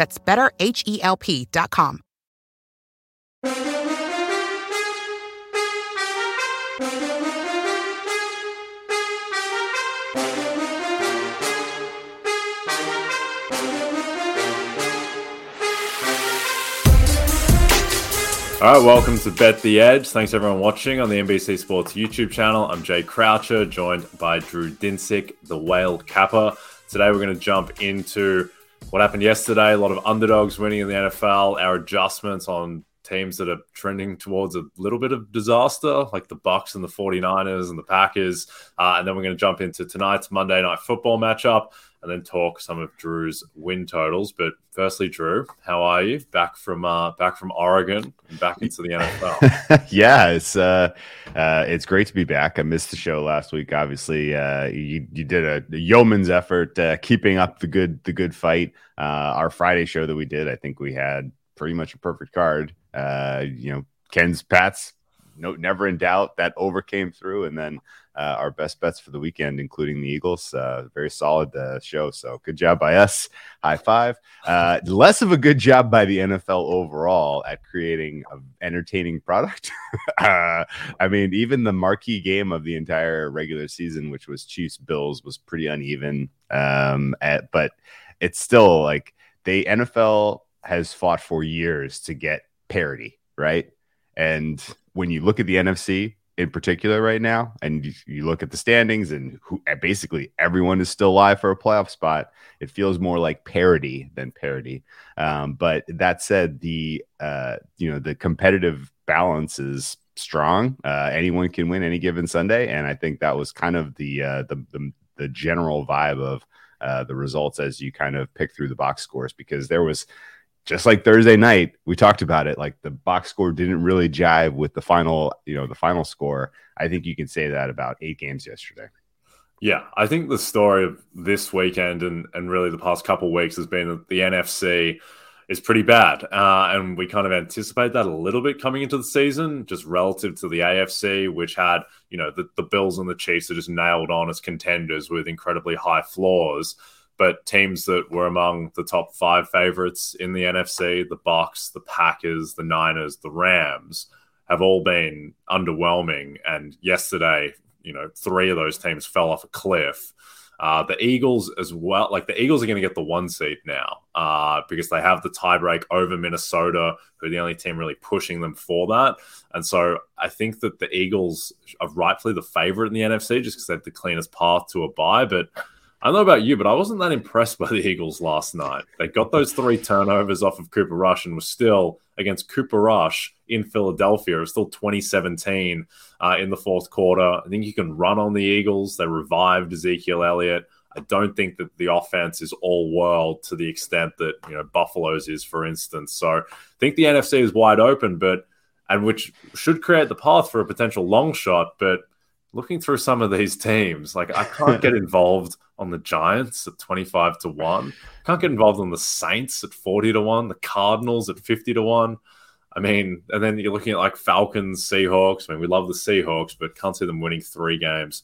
That's betterhelp.com. All right, welcome to Bet the Edge. Thanks everyone watching on the NBC Sports YouTube channel. I'm Jay Croucher, joined by Drew Dinsick, the Whale Capper. Today we're going to jump into what happened yesterday. A lot of underdogs winning in the NFL. Our adjustments on teams that are trending towards a little bit of disaster, like the Bucks and the 49ers and the Packers. Uh, and then we're going to jump into tonight's Monday night football matchup and then talk some of Drew's win totals. But firstly, Drew, how are you? Back from uh, back from Oregon and back into the NFL. yeah, it's uh, uh, it's great to be back. I missed the show last week. Obviously, uh, you you did a, yeoman's effort uh, keeping up the good the good fight. Uh, our Friday show that we did, I think we had pretty much a perfect card. Uh, you know, Ken's Pats no, never in doubt. That over came through, and then uh, our best bets for the weekend, including the Eagles. Uh, very solid uh, show. So good job by us. High five. Uh, less of a good job by the NFL overall at creating an entertaining product. Uh, I mean, even the marquee game of the entire regular season, which was Chiefs Bills, was pretty uneven. Um, at, but it's still like the NFL has fought for years to get parity, right? And when you look at the NFC in particular right now, and you, you look at the standings and who basically everyone is still alive for a playoff spot, it feels more like parity than parity. Um, but that said, the uh, you know the competitive balance is strong. Uh, anyone can win any given Sunday, and I think that was kind of the uh, the, the, the general vibe of uh, the results as you kind of pick through the box scores because there was just like Thursday night, we talked about it. Like the box score didn't really jive with the final, you know, the final score. I think you can say that about eight games yesterday. Yeah, I think the story of this weekend and, and really the past couple weeks has been that the NFC is pretty bad. Uh, and we kind of anticipate that a little bit coming into the season, just relative to the AFC, which had, you know, the, the Bills and the Chiefs are just nailed on as contenders with incredibly high floors but teams that were among the top five favorites in the NFC, the Bucks, the Packers, the Niners, the Rams, have all been underwhelming. And yesterday, you know, three of those teams fell off a cliff. Uh, the Eagles as well, like the Eagles are going to get the one seed now uh, because they have the tiebreak over Minnesota, who are the only team really pushing them for that. And so I think that the Eagles are rightfully the favorite in the NFC just because they have the cleanest path to a bye. But I don't know about you, but I wasn't that impressed by the Eagles last night. They got those three turnovers off of Cooper Rush and was still against Cooper Rush in Philadelphia. It was still 2017 uh, in the fourth quarter. I think you can run on the Eagles. They revived Ezekiel Elliott. I don't think that the offense is all world to the extent that you know Buffalo's is, for instance. So I think the NFC is wide open, but and which should create the path for a potential long shot. But looking through some of these teams, like I can't get involved on the Giants at 25 to 1. Can't get involved on the Saints at 40 to 1, the Cardinals at 50 to 1. I mean, and then you're looking at like Falcons, Seahawks. I mean, we love the Seahawks, but can't see them winning three games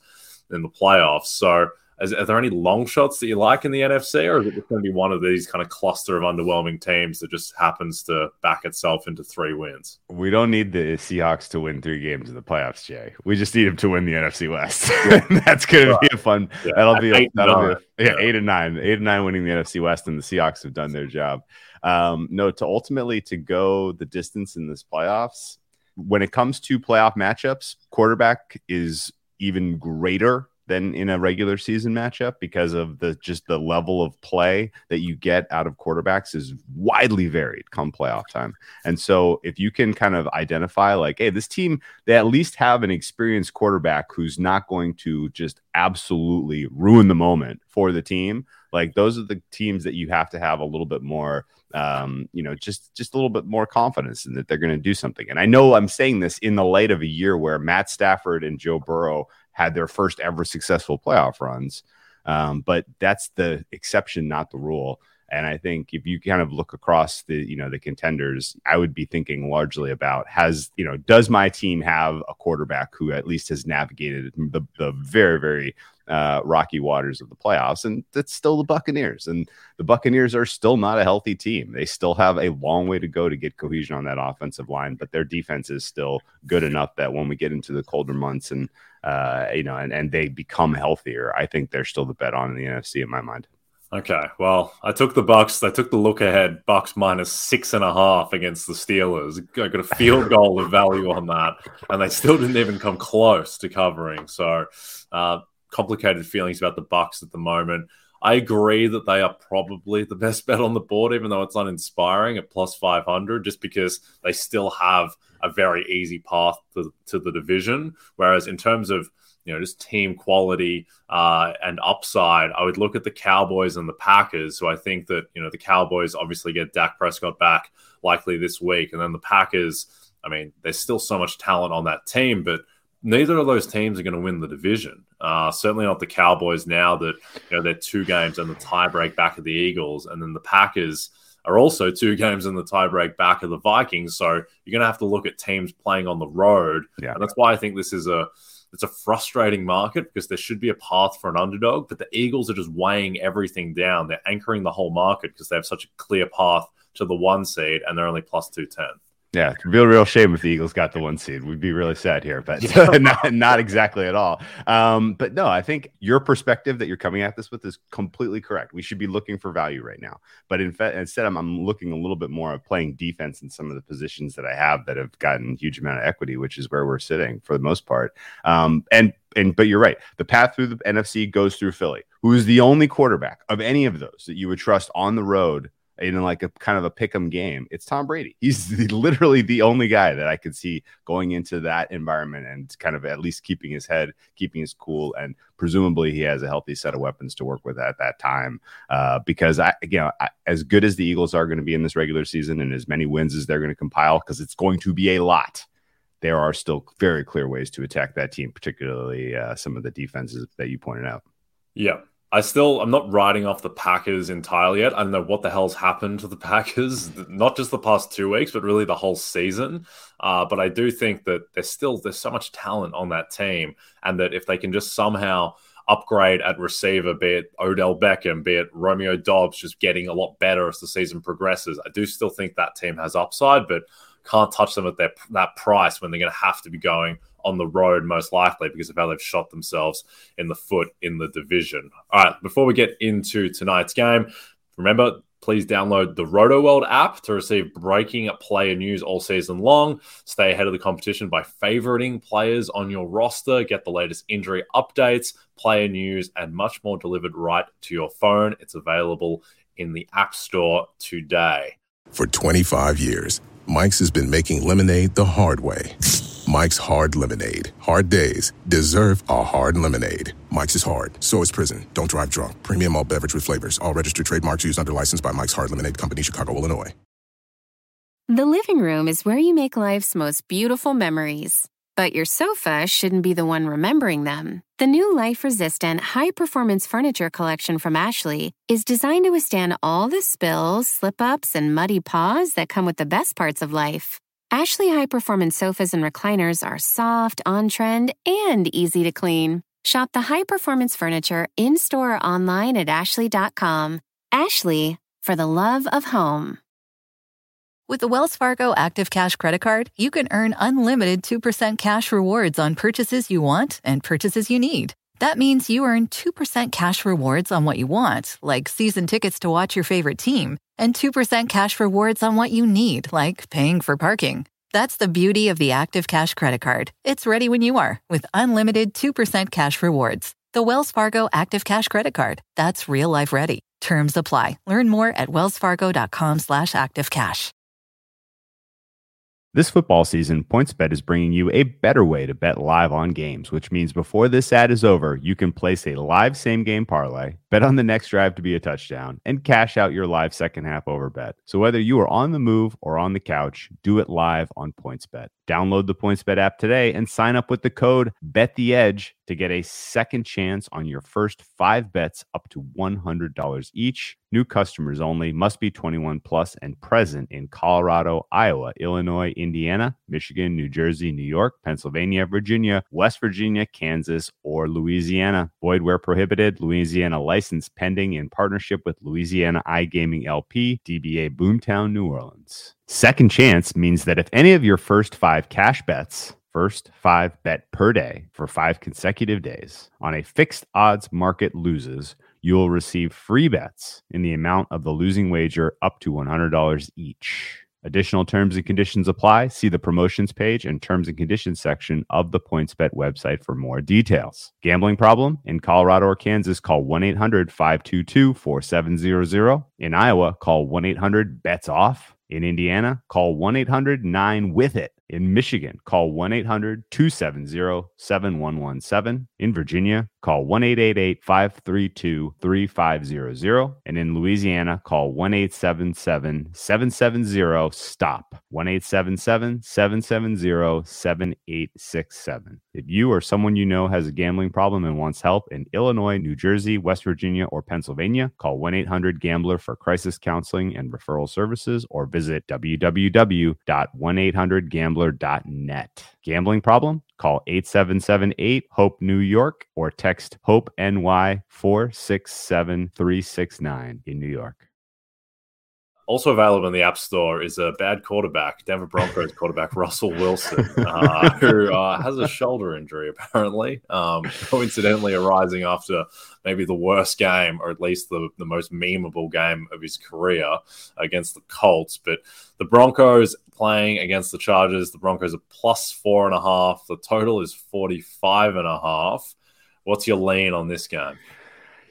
in the playoffs. So is, are there any long shots that you like in the NFC, or is it just going to be one of these kind of cluster of underwhelming teams that just happens to back itself into three wins? We don't need the Seahawks to win three games in the playoffs, Jay. We just need them to win the NFC West. Yeah. That's going right. to be a fun. Yeah. That'll be a, that'll be a, yeah, yeah, eight and nine, eight and nine winning the NFC West, and the Seahawks have done their job. Um, no, to ultimately to go the distance in this playoffs, when it comes to playoff matchups, quarterback is even greater than in a regular season matchup because of the just the level of play that you get out of quarterbacks is widely varied come playoff time. And so if you can kind of identify like, hey, this team, they at least have an experienced quarterback who's not going to just absolutely ruin the moment for the team. Like those are the teams that you have to have a little bit more um, you know, just just a little bit more confidence in that they're going to do something. And I know I'm saying this in the light of a year where Matt Stafford and Joe Burrow had their first ever successful playoff runs. Um, but that's the exception, not the rule. And I think if you kind of look across the, you know, the contenders, I would be thinking largely about has, you know, does my team have a quarterback who at least has navigated the, the very, very uh, rocky waters of the playoffs, and that's still the Buccaneers. And the Buccaneers are still not a healthy team. They still have a long way to go to get cohesion on that offensive line, but their defense is still good enough that when we get into the colder months and uh, you know, and, and they become healthier, I think they're still the bet on in the NFC in my mind. Okay, well, I took the Bucks. I took the look ahead. Bucks minus six and a half against the Steelers. I got a field goal of value on that, and they still didn't even come close to covering. So, uh, complicated feelings about the Bucks at the moment. I agree that they are probably the best bet on the board, even though it's uninspiring at plus 500, just because they still have a very easy path to, to the division. Whereas in terms of you know just team quality uh, and upside, I would look at the Cowboys and the Packers. So I think that you know the Cowboys obviously get Dak Prescott back likely this week, and then the Packers. I mean, there's still so much talent on that team, but neither of those teams are going to win the division. Uh, certainly not the Cowboys now that you know they're two games and the tiebreak back of the Eagles, and then the Packers are also two games in the tiebreak back of the Vikings. So you're going to have to look at teams playing on the road, yeah. and that's why I think this is a it's a frustrating market because there should be a path for an underdog, but the Eagles are just weighing everything down. They're anchoring the whole market because they have such a clear path to the one seed, and they're only plus two ten. Yeah, it'd be a real shame if the Eagles got the one seed. We'd be really sad here, but not, not, exactly at all. Um, but no, I think your perspective that you're coming at this with is completely correct. We should be looking for value right now. But in fact, instead, I'm, I'm looking a little bit more of playing defense in some of the positions that I have that have gotten huge amount of equity, which is where we're sitting for the most part. Um, and and but you're right. The path through the NFC goes through Philly, who is the only quarterback of any of those that you would trust on the road in like a kind of a pick'em game, it's Tom Brady. He's the, literally the only guy that I could see going into that environment and kind of at least keeping his head, keeping his cool, and presumably he has a healthy set of weapons to work with at that time. Uh, because I, you know, as good as the Eagles are going to be in this regular season and as many wins as they're going to compile, because it's going to be a lot. There are still very clear ways to attack that team, particularly uh, some of the defenses that you pointed out. Yeah, I still, I'm not writing off the Packers entirely yet. I don't know what the hell's happened to the Packers, not just the past two weeks, but really the whole season. Uh, but I do think that there's still there's so much talent on that team, and that if they can just somehow upgrade at receiver, be it Odell Beckham, be it Romeo Doubs, just getting a lot better as the season progresses, I do still think that team has upside, but can't touch them at their, that price when they're going to have to be going on the road, most likely, because of how they've shot themselves in the foot in the division. All right, before we get into tonight's game, remember, please download the Rotoworld app to receive breaking player news all season long. Stay ahead of the competition by favoriting players on your roster, get the latest injury updates, player news, and much more delivered right to your phone. It's available in the App Store today. For 25 years, Mike's has been making lemonade the hard way. Mike's Hard Lemonade. Hard days deserve a hard lemonade. Mike's is hard, so is prison. Don't drive drunk. Premium all beverage with flavors. All registered trademarks used under license by Mike's Hard Lemonade Company, Chicago, Illinois. The living room is where you make life's most beautiful memories. But your sofa shouldn't be the one remembering them. The new life resistant, high performance furniture collection from Ashley is designed to withstand all the spills, slip ups, and muddy paws that come with the best parts of life. Ashley high performance sofas and recliners are soft, on trend, and easy to clean. Shop the high performance furniture in store or online at ashley.com. Ashley, for the love of home. With the Wells Fargo Active Cash Credit Card, you can earn unlimited 2% cash rewards on purchases you want and purchases you need. That means you earn 2% cash rewards on what you want, like season tickets to watch your favorite team and 2% cash rewards on what you need, like paying for parking. That's the beauty of the Active Cash credit card. It's ready when you are with unlimited 2% cash rewards. The Wells Fargo Active Cash credit card. That's real life ready. Terms apply. Learn more at wellsfargo.com slash activecash. This football season, PointsBet is bringing you a better way to bet live on games, which means before this ad is over, you can place a live same game parlay, bet on the next drive to be a touchdown, and cash out your live second half over bet. So whether you are on the move or on the couch, do it live on PointsBet. Download the PointsBet app today and sign up with the code BetTheEdge to get a second chance on your first five bets up to $100 each. New customers only must be 21 plus and present in Colorado, Iowa, Illinois, Indiana, Michigan, New Jersey, New York, Pennsylvania, Virginia, West Virginia, Kansas, or Louisiana. Void where prohibited. Louisiana license pending in partnership with Louisiana iGaming LP, DBA Boomtown, New Orleans. Second chance means that if any of your first five cash bets first five bet per day for five consecutive days on a fixed odds market loses, you will receive free bets in the amount of the losing wager up to $100 each. Additional terms and conditions apply. See the promotions page and terms and conditions section of the PointsBet website for more details. Gambling problem? In Colorado or Kansas, call 1 800 522 4700. In Iowa, call 1 800 BETS OFF. In Indiana, call 1 800 9 with it. In Michigan, call 1 800 270 7117. In Virginia, call 1 888 532 3500. And in Louisiana, call 1 877 770 STOP. 1 877 770 7867. If you or someone you know has a gambling problem and wants help in Illinois, New Jersey, West Virginia, or Pennsylvania, call 1 800 Gambler for crisis counseling and referral services or visit www.1800gambler.net. Gambling problem? Call 8778 Hope New York or text Hope NY 467369 in New York. Also available in the App Store is a bad quarterback, Denver Broncos quarterback Russell Wilson, uh, who uh, has a shoulder injury apparently, um, coincidentally arising after maybe the worst game, or at least the, the most memeable game of his career against the Colts. But the Broncos playing against the Chargers, the Broncos are plus four and a half. The total is 45 and a half. What's your lean on this game?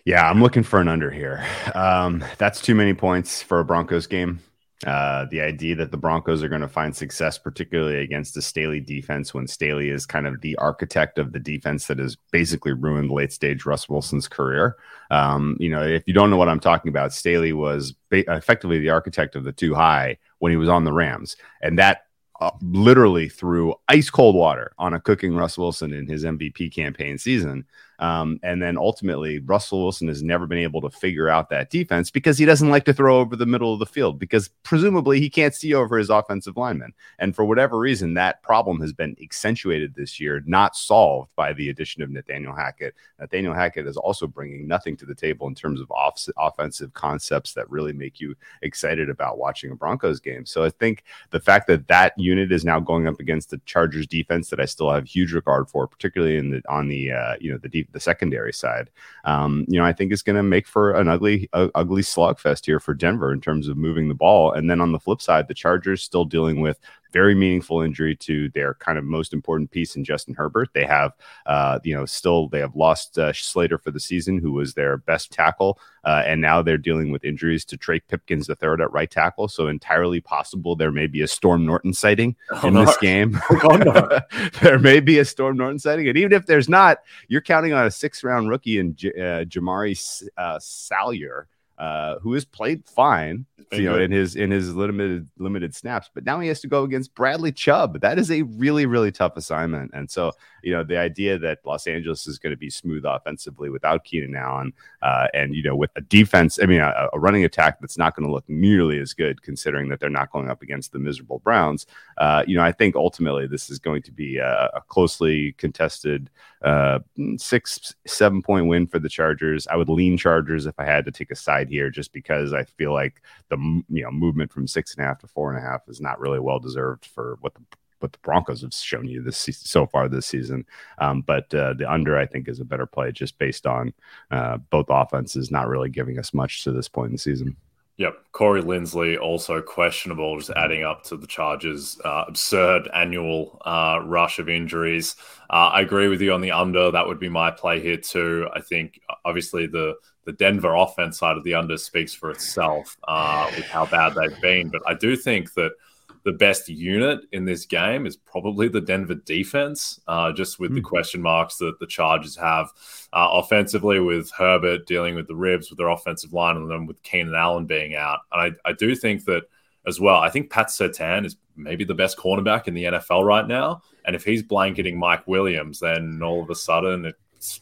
Yeah, I'm looking for an under here. Um, that's too many points for a Broncos game. Uh, the idea that the Broncos are going to find success, particularly against the Staley defense, when Staley is kind of the architect of the defense that has basically ruined late stage Russ Wilson's career. Um, you know, if you don't know what I'm talking about, Staley was ba- effectively the architect of the two high when he was on the Rams, and that uh, literally threw ice cold water on a cooking Russ Wilson in his MVP campaign season. Um, and then ultimately, Russell Wilson has never been able to figure out that defense because he doesn't like to throw over the middle of the field because presumably he can't see over his offensive linemen. And for whatever reason, that problem has been accentuated this year, not solved by the addition of Nathaniel Hackett. Nathaniel Hackett is also bringing nothing to the table in terms of off- offensive concepts that really make you excited about watching a Broncos game. So I think the fact that that unit is now going up against the Chargers defense that I still have huge regard for, particularly in the on the uh, you know the the secondary side. Um, you know, I think is going to make for an ugly, uh, ugly slugfest here for Denver in terms of moving the ball. And then on the flip side, the Chargers still dealing with very meaningful injury to their kind of most important piece in Justin Herbert. They have, uh, you know, still they have lost uh, Slater for the season, who was their best tackle, uh, and now they're dealing with injuries to Trey Pipkins the third at right tackle. So entirely possible there may be a Storm Norton sighting oh, in no. this game. Oh, no. there may be a Storm Norton sighting, and even if there's not, you're counting on a six round rookie in J- uh, Jamaree uh, Salyer uh, who has played fine, you know, in his in his limited limited snaps, but now he has to go against Bradley Chubb. That is a really really tough assignment, and so you know the idea that Los Angeles is going to be smooth offensively without Keenan Allen, uh, and you know with a defense, I mean a, a running attack that's not going to look nearly as good, considering that they're not going up against the miserable Browns. Uh, you know, I think ultimately this is going to be a, a closely contested uh, six seven point win for the Chargers. I would lean Chargers if I had to take a side here, just because I feel like the you know movement from six and a half to four and a half is not really well deserved for what the what the Broncos have shown you this so far this season. Um, but uh, the under I think is a better play just based on uh, both offenses not really giving us much to this point in the season. Yep. Corey Linsley also questionable, just adding up to the Chargers' uh, absurd annual uh, rush of injuries. Uh, I agree with you on the under. That would be my play here too. I think obviously the the Denver offense side of the under speaks for itself uh, with how bad they've been, but I do think that the best unit in this game is probably the Denver defense, uh, just with mm. the hmm. question marks that the Chargers have uh, offensively with Herbert dealing with the ribs with their offensive line and then with Keenan Allen being out. And I, I do think that as well. I think Pat Surtain is maybe the best cornerback in the NFL right now. And if he's blanketing Mike Williams, then all of a sudden it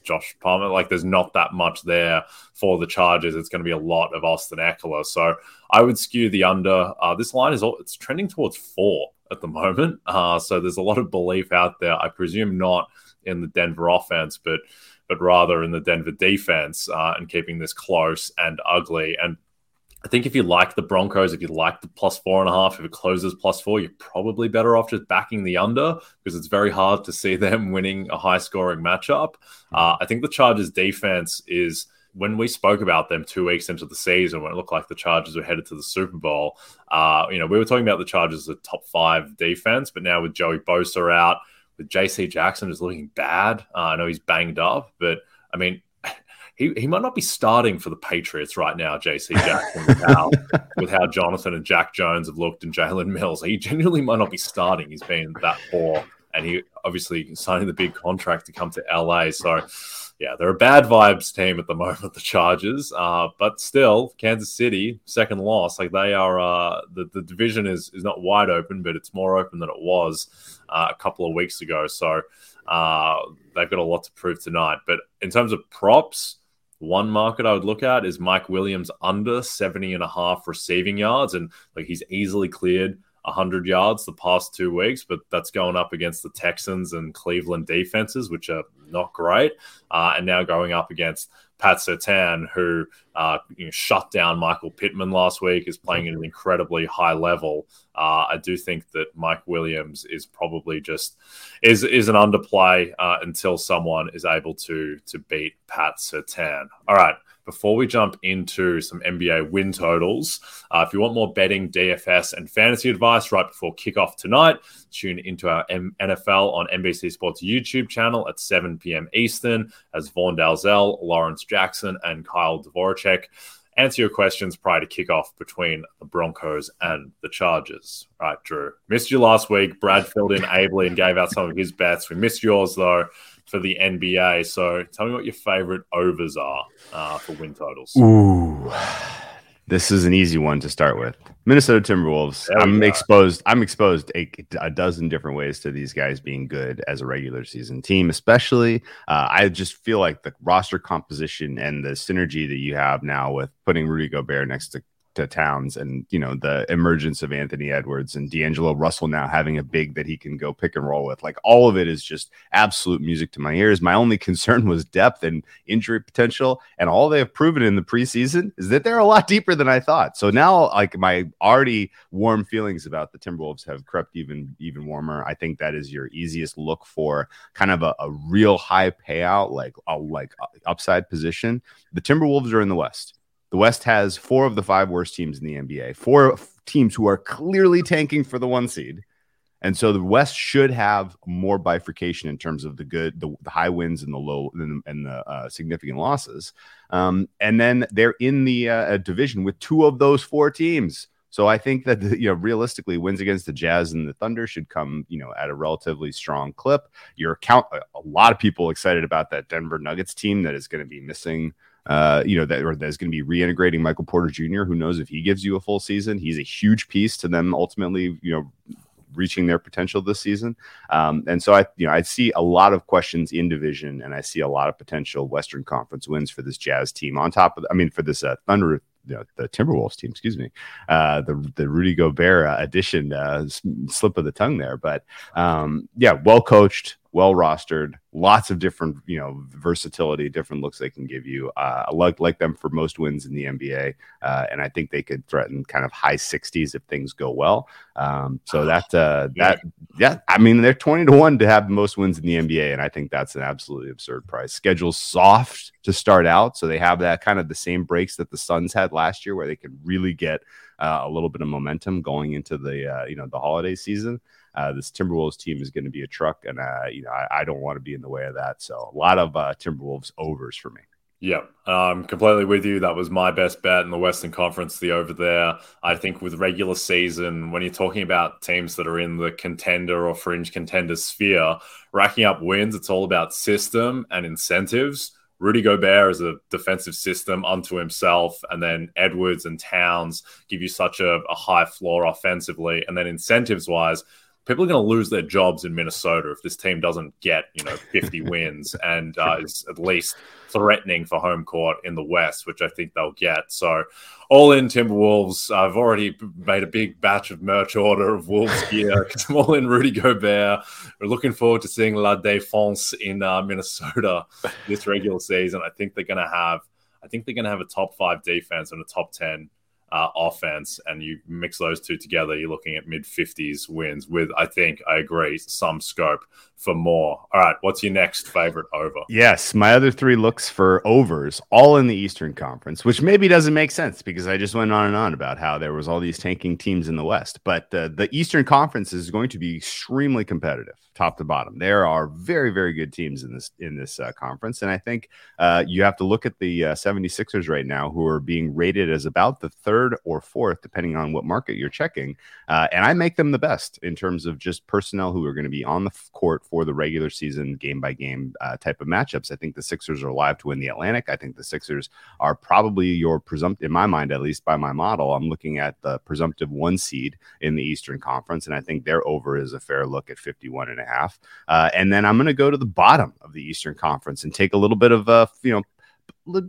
Josh Palmer. Like there's not that much there for the Chargers. It's going to be a lot of Austin Ekeler. So I would skew the under. Uh, this line is all, it's trending towards four at the moment. Uh, so there's a lot of belief out there. I presume not in the Denver offense, but but rather in the Denver defense uh, and keeping this close and ugly. And I think if you like the Broncos, if you like the plus four and a half, if it closes plus four, you're probably better off just backing the under because it's very hard to see them winning a high scoring matchup. Hmm. Uh, I think the Chargers defense is when we spoke about them two weeks into the season, when it looked like the Chargers were headed to the Super Bowl, uh, you know, we were talking about the Chargers as a top five defense, but now with Joey Bosa out, with JC Jackson just looking bad, uh, I know he's banged up, but I mean, he, he might not be starting for the Patriots right now, JC Jackson, with how, with how Jonathan and Jack Jones have looked and Jalen Mills. He genuinely might not be starting. He's been that poor. And he obviously signing the big contract to come to LA. So, yeah, they're a bad vibes team at the moment, the Chargers. Uh, but still, Kansas City, second loss. Like they are, uh, the, the division is, is not wide open, but it's more open than it was uh, a couple of weeks ago. So, uh, they've got a lot to prove tonight. But in terms of props, one market I would look at is Mike Williams under 70 and a half receiving yards. And like he's easily cleared 100 yards the past two weeks, but that's going up against the Texans and Cleveland defenses, which are not great. Uh, and now going up against Pat Surtain, who uh, you know, shut down Michael Pittman last week, is playing at an incredibly high level. Uh, I do think that Mike Williams is probably just is is an underplay uh, until someone is able to to beat Pat Surtain. All right before we jump into some NBA win totals, uh, if you want more betting, DFS, and fantasy advice right before kickoff tonight, tune into our M- NFL on NBC Sports YouTube channel at 7 p.m. Eastern as Vaughn Dalzell, Lawrence Jackson, and Kyle Dvorchak answer your questions prior to kickoff between the Broncos and the Chargers. Right, Drew. Missed you last week. Brad filled in ably and gave out some of his bets. We missed yours, though for the NBA. So tell me what your favorite overs are uh, for win totals. Ooh, this is an easy one to start with. Minnesota Timberwolves. I'm go. exposed. I'm exposed a, a, dozen different ways to these guys being good as a regular season team. Especially, uh, I just feel like the roster composition and the synergy that you have now with putting Rudy Gobert next to to Towns and you know the emergence of Anthony Edwards and D'Angelo Russell now having a big that he can go pick and roll with. Like all of it is just absolute music to my ears. My only concern was depth and injury potential, and all they have proven in the preseason is that they're a lot deeper than I thought. So now, like my already warm feelings about the Timberwolves have crept even even warmer. I think that is your easiest look for kind of a, a real high payout, like a like upside position. The Timberwolves are in the West. The West has four of the five worst teams in the NBA, four teams who are clearly tanking for the one seed. And so the West should have more bifurcation in terms of the good, the, the high wins and the low and, and the uh, significant losses. Um, and then they're in the uh, division with two of those four teams. So I think that you know realistically wins against the Jazz and the Thunder should come you know at a relatively strong clip. Your count a lot of people excited about that Denver Nuggets team that is going to be missing uh, you know, that or that's going to be reintegrating Michael Porter Jr. Who knows if he gives you a full season? He's a huge piece to them ultimately, you know, reaching their potential this season. Um, and so I, you know, I see a lot of questions in division, and I see a lot of potential Western Conference wins for this Jazz team. On top of, I mean, for this uh, Thunder you know, the Timberwolves team, excuse me, uh, the the Rudy Gobert uh, addition, uh, slip of the tongue there, but um, yeah, well coached, well rostered, lots of different, you know, versatility, different looks they can give you. Uh, I like like them for most wins in the NBA, uh, and I think they could threaten kind of high 60s if things go well. Um, so that uh, that yeah, I mean they're 20 to one to have the most wins in the NBA, and I think that's an absolutely absurd price. Schedule soft to start out, so they have that kind of the same breaks that the Suns had last year, where they could really get uh, a little bit of momentum going into the uh, you know the holiday season. Uh, this Timberwolves team is going to be a truck, and uh, you know I, I, don't want to be in the way of that. So a lot of uh, Timberwolves overs for me. Yeah, I'm completely with you. That was my best bet in the Western Conference, the over there. I think with regular season, when you're talking about teams that are in the contender or fringe contender sphere, racking up wins, it's all about system and incentives. Rudy Gobert is a defensive system unto himself, and then Edwards and Towns give you such a, a high floor offensively. And then incentives wise, people are going to lose their jobs in Minnesota if this team doesn't get you know 50 wins and uh, is at least threatening for home court in the West, which I think they'll get. So, all in Timberwolves. I've already made a big batch of merch order of Wolves gear because I'm all in Rudy Gobert. We're looking forward to seeing La Défense in uh, Minnesota this regular season. I think they're going to have. I think they're going to have a top five defense and a top ten uh, offense, and you mix those two together, you're looking at mid 50s wins with, I think, I agree, some scope for more. All right, what's your next favorite over? Yes, my other three looks for overs, all in the Eastern Conference, which maybe doesn't make sense because I just went on and on about how there was all these tanking teams in the West. But uh, the Eastern Conference is going to be extremely competitive, top to bottom. There are very, very good teams in this in this uh, conference, and I think uh, you have to look at the 76ers uh, right now, who are being rated as about the third or fourth, depending on what market you're checking. Uh, and I make them the best in terms of just personnel who are going to be on the court for the regular season game by game uh, type of matchups. I think the Sixers are alive to win the Atlantic. I think the Sixers are probably your presumptive, in my mind, at least by my model, I'm looking at the presumptive one seed in the Eastern Conference. And I think their over is a fair look at 51 and a half. Uh, and then I'm going to go to the bottom of the Eastern Conference and take a little bit of a, you know,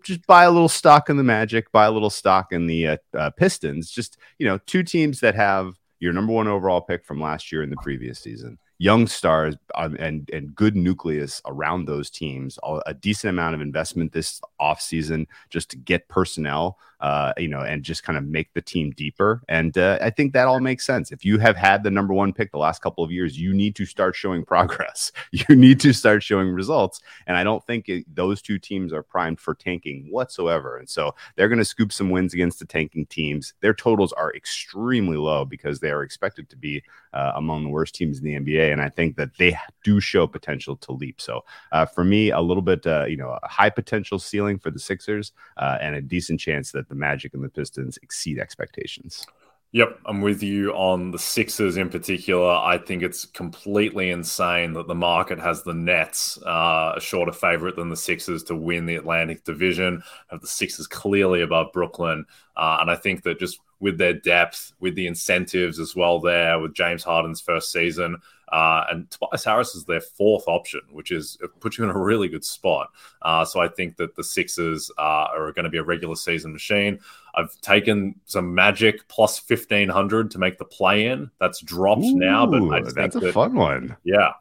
just buy a little stock in the Magic, buy a little stock in the uh, uh, Pistons. Just you know, two teams that have your number one overall pick from last year in the previous season young stars um, and and good nucleus around those teams, a decent amount of investment this offseason just to get personnel uh, you know, and just kind of make the team deeper. And uh, I think that all makes sense. If you have had the number one pick the last couple of years, you need to start showing progress. You need to start showing results. And I don't think it, those two teams are primed for tanking whatsoever. And so they're going to scoop some wins against the tanking teams. Their totals are extremely low because they are expected to be uh, among the worst teams in the NBA. And I think that they do show potential to leap. So uh, for me, a little bit, uh, you know, a high potential ceiling for the Sixers uh, and a decent chance that the Magic and the Pistons exceed expectations. Yep, I'm with you on the Sixers in particular. I think it's completely insane that the market has the Nets uh, a shorter favorite than the Sixers to win the Atlantic Division. Have the Sixers clearly above Brooklyn, uh, and I think that just with their depth, with the incentives as well, there with James Harden's first season, uh, and Tobias Harris is their fourth option, which is puts you in a really good spot. Uh, so I think that the Sixers uh, are going to be a regular season machine. I've taken some Magic plus fifteen hundred to make the play in. That's dropped Ooh, now, but that's a that, fun one. Yeah,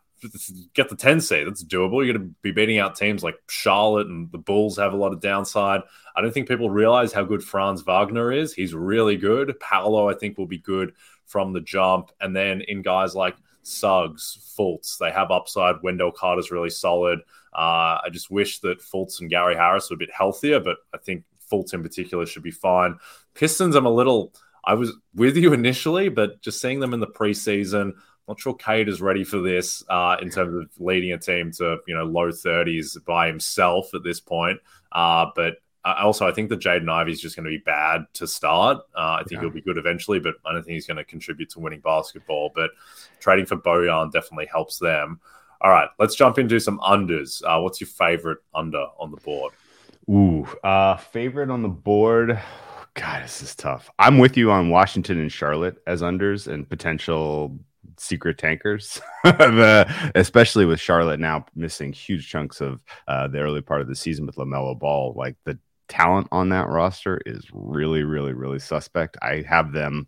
get the 10 seed. That's doable. You're going to be beating out teams like Charlotte and the Bulls have a lot of downside. I don't think people realize how good Franz Wagner is. He's really good. Paolo, I think, will be good from the jump. And then in guys like Suggs, Fultz. They have upside. Wendell Carter's really solid. Uh, I just wish that Fultz and Gary Harris were a bit healthier, but I think Fultz in particular should be fine. Pistons, I'm a little. I was with you initially, but just seeing them in the preseason, not sure Cade is ready for this uh, in terms of leading a team to you know low 30s by himself at this point. Uh, but also, I think that Jaden Ivey is just going to be bad to start. Uh, I think yeah. he'll be good eventually, but I don't think he's going to contribute to winning basketball. But trading for Bojan definitely helps them. All right, let's jump into some unders. Uh, what's your favorite under on the board? Ooh, uh, favorite on the board. God, this is tough. I'm with you on Washington and Charlotte as unders and potential secret tankers, the, especially with Charlotte now missing huge chunks of uh, the early part of the season with LaMelo Ball. Like the talent on that roster is really, really, really suspect. I have them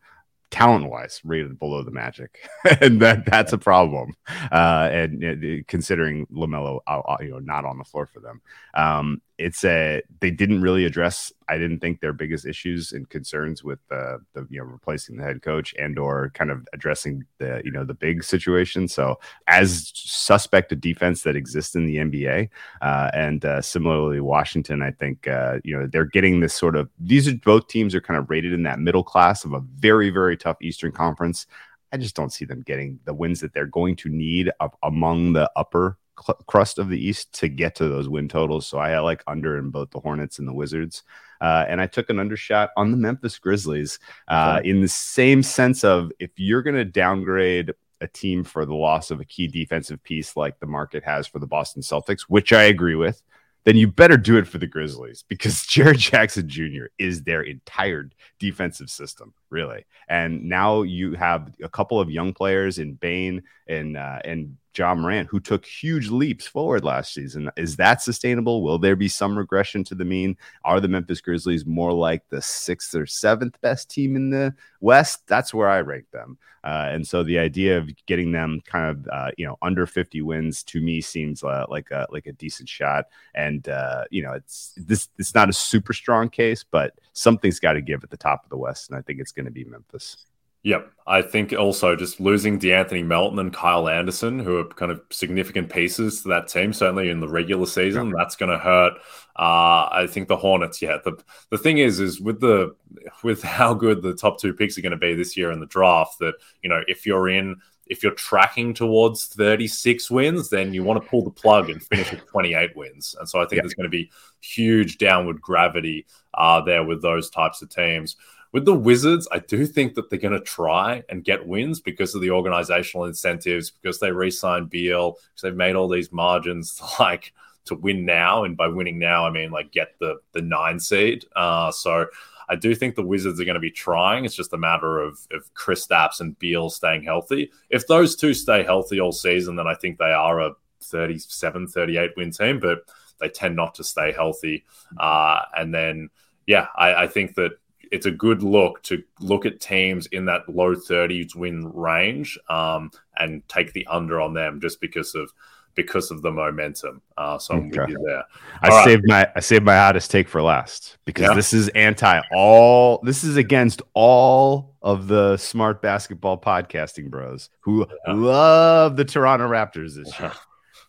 talent wise rated below the Magic, and that that's a problem. Uh, and uh, considering LaMelo, uh, uh, you know, not on the floor for them, um, it's a they didn't really address. I didn't think their biggest issues and concerns with the the you know replacing the head coach and or kind of addressing the you know the big situation. So as suspect a defense that exists in the NBA, uh, and uh, similarly Washington, I think uh, you know they're getting this sort of these are both teams are kind of rated in that middle class of a very very tough Eastern Conference. I just don't see them getting the wins that they're going to need among the upper cl- crust of the East to get to those win totals. So I had like under in both the Hornets and the Wizards. Uh, and I took an undershot on the Memphis Grizzlies uh, okay. in the same sense of if you're going to downgrade a team for the loss of a key defensive piece like the market has for the Boston Celtics, which I agree with, then you better do it for the Grizzlies because Jaren Jackson Jr. is their entire defensive system, really. And now you have a couple of young players in Bane and uh, and Ja Morant, who took huge leaps forward last season. Is that sustainable? Will there be some regression to the mean? Are the Memphis Grizzlies more like the sixth or seventh best team in the West? That's where I rank them. Uh, and so the idea of getting them kind of uh, you know under 50 wins to me seems uh, like a like a decent shot. And uh, you know it's this it's not a super strong case, but something's got to give at the top of the West, and I think it's going to be Memphis. Yep. I think also just losing De'Anthony Melton and Kyle Anderson, who are kind of significant pieces to that team, certainly in the regular season, yeah. that's going to hurt. Uh, I think the Hornets, yeah. The the thing is, is with the with how good the top two picks are going to be this year in the draft, that you know if you're in if you're tracking towards 36 wins, then you want to pull the plug and finish with 28 wins. And so I think yeah. there's going to be huge downward gravity uh, there with those types of teams. With the Wizards, I do think that they're going to try and get wins because of the organizational incentives, because they re-signed Beal, because they've made all these margins like to win now, and by winning now, I mean like get the the nine seed. Uh, so I do think the Wizards are going to be trying. It's just a matter of of Kristaps and Beal staying healthy. If those two stay healthy all season, then I think they are a 37, 38 win team, but they tend not to stay healthy. Uh, and then, yeah, I, I think that it's a good look to look at teams in that low 30s win range um, and take the under on them just because of because of the momentum. Uh, so I'm okay. with you there. I All saved right. my I saved my hottest take for last because yeah. this is anti all. This is against all of the smart basketball podcasting bros who yeah. love the Toronto Raptors this year.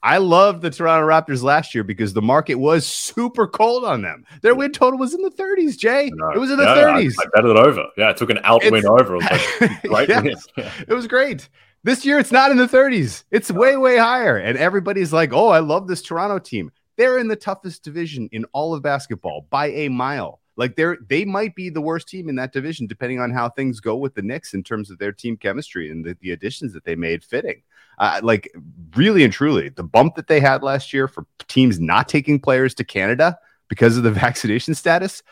I loved the Toronto Raptors last year because the market was super cold on them. Their win total was in the 30s, Jay. It was in the yeah, 30s. I, I, bet it over. Yeah, it took an out win over. It was, like, yes, it was great. This year, it's not in the 30s. It's way, way higher. And everybody's like, oh, I love this Toronto team. They're in the toughest division in all of basketball by a mile. Like they're they might be the worst team in that division, depending on how things go with the Knicks in terms of their team chemistry and the, the additions that they made fitting. Uh, like really and truly, the bump that they had last year for teams not taking players to Canada because of the vaccination status.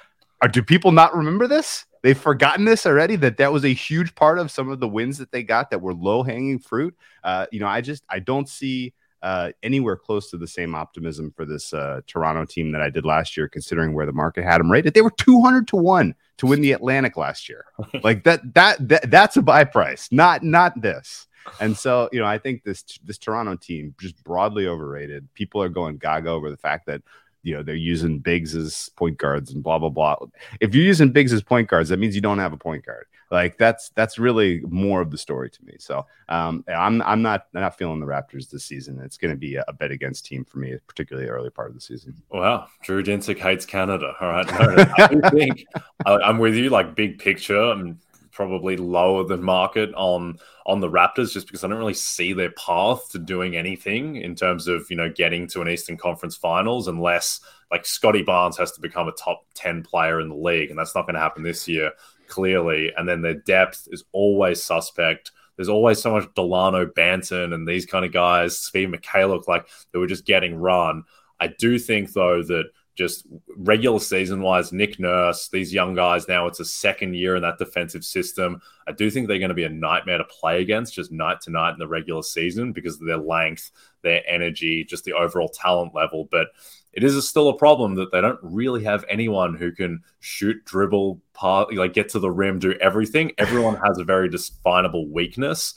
Are, do people not remember this? They've forgotten this already. That that was a huge part of some of the wins that they got that were low hanging fruit. Uh, you know, I just I don't see uh, anywhere close to the same optimism for this uh, Toronto team that I did last year, considering where the market had them rated. They were 200 to one to win the Atlantic last year. like that, that, that, that's a buy price, not, not this. And so, you know, I think this, this Toronto team just broadly overrated. People are going gaga over the fact that you know they're using bigs as point guards and blah blah blah. If you're using bigs as point guards, that means you don't have a point guard. Like that's that's really more of the story to me. So um, I'm I'm not not feeling the Raptors this season. It's going to be a, a, bet against team for me, particularly early part of the season. Wow, Drew Dinsick hates Canada. All right, no, I think I'm with you. Like big picture, I'm probably lower than market on on the Raptors just because I don't really see their path to doing anything in terms of you know getting to an Eastern Conference Finals unless like Scottie Barnes has to become a top ten player in the league, and that's not going to happen this year clearly. And then their depth is always suspect. There's always so much Dalano Banton and these kind of guys, Svi Mykhailiuk like they were just getting run. I do think though that just regular season wise, Nick Nurse, these young guys now, it's a second year in that defensive system. I do think they're going to be a nightmare to play against just night to night in the regular season because of their length, their energy, just the overall talent level. But it is still a problem that they don't really have anyone who can shoot, dribble, part, like get to the rim, do everything. Everyone has a very definable weakness.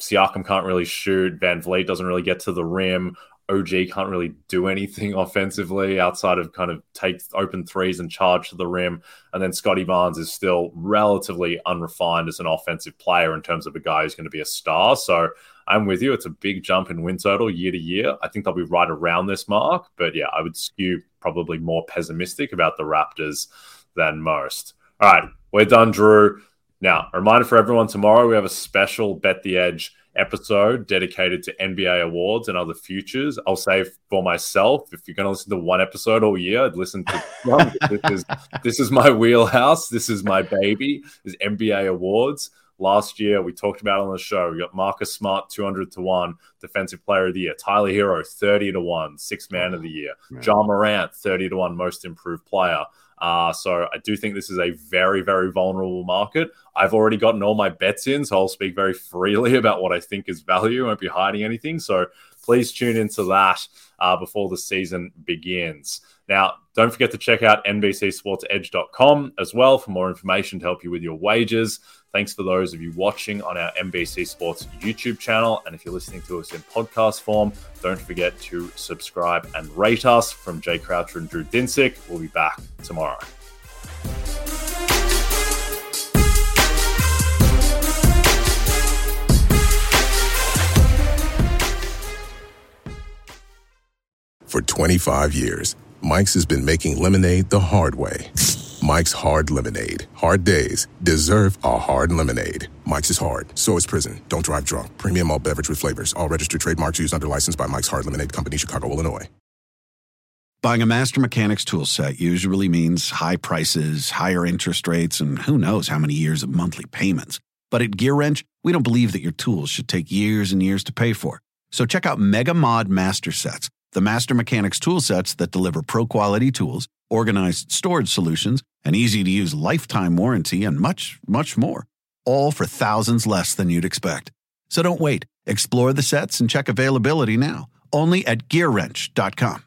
Siakam can't really shoot. VanVleet doesn't really get to the rim. OG can't really do anything offensively outside of kind of take open threes and charge to the rim. And then Scottie Barnes is still relatively unrefined as an offensive player in terms of a guy who's going to be a star. So I'm with you. It's a big jump in win total year to year. I think they'll be right around this mark. But yeah, I would skew probably more pessimistic about the Raptors than most. All right, we're done, Drew. Now, a reminder for everyone tomorrow, we have a special Bet the Edge episode dedicated to NBA awards and other futures. I'll say for myself, if you're going to listen to one episode all year, I'd listen to this is this is my wheelhouse. This is my baby. Is NBA awards. Last year, we talked about on the show. We got Marcus Smart, 200 to 1, Defensive Player of the Year. Tyler Herro 30 to 1, Sixth Man of the Year. Ja Morant, 30 to 1, Most Improved Player. Uh, so I do think this is a very, very vulnerable market. I've already gotten all my bets in, so I'll speak very freely about what I think is value. I won't be hiding anything. So please tune into that uh, before the season begins. Now, don't forget to check out NBCSportsEdge.com as well for more information to help you with your wages. Thanks for those of you watching on our NBC Sports YouTube channel. And if you're listening to us in podcast form, don't forget to subscribe and rate us. From Jay Croucher and Drew Dinsick, we'll be back tomorrow. For 25 years, Mike's has been making lemonade the hard way. Mike's Hard Lemonade. Hard days deserve a hard lemonade. Mike's is hard, so is prison. Don't drive drunk. Premium all beverage with flavors. All registered trademarks used under license by Mike's Hard Lemonade Company, Chicago, Illinois. Buying a Master Mechanics tool set usually means high prices, higher interest rates, and who knows how many years of monthly payments. But at Gear Wrench, we don't believe that your tools should take years and years to pay for. So check out Mega Mod Master Sets, the Master Mechanics tool sets that deliver pro quality tools, organized storage solutions, an easy to use lifetime warranty, and much, much more. All for thousands less than you'd expect. So don't wait. Explore the sets and check availability now, only at gearwrench.com.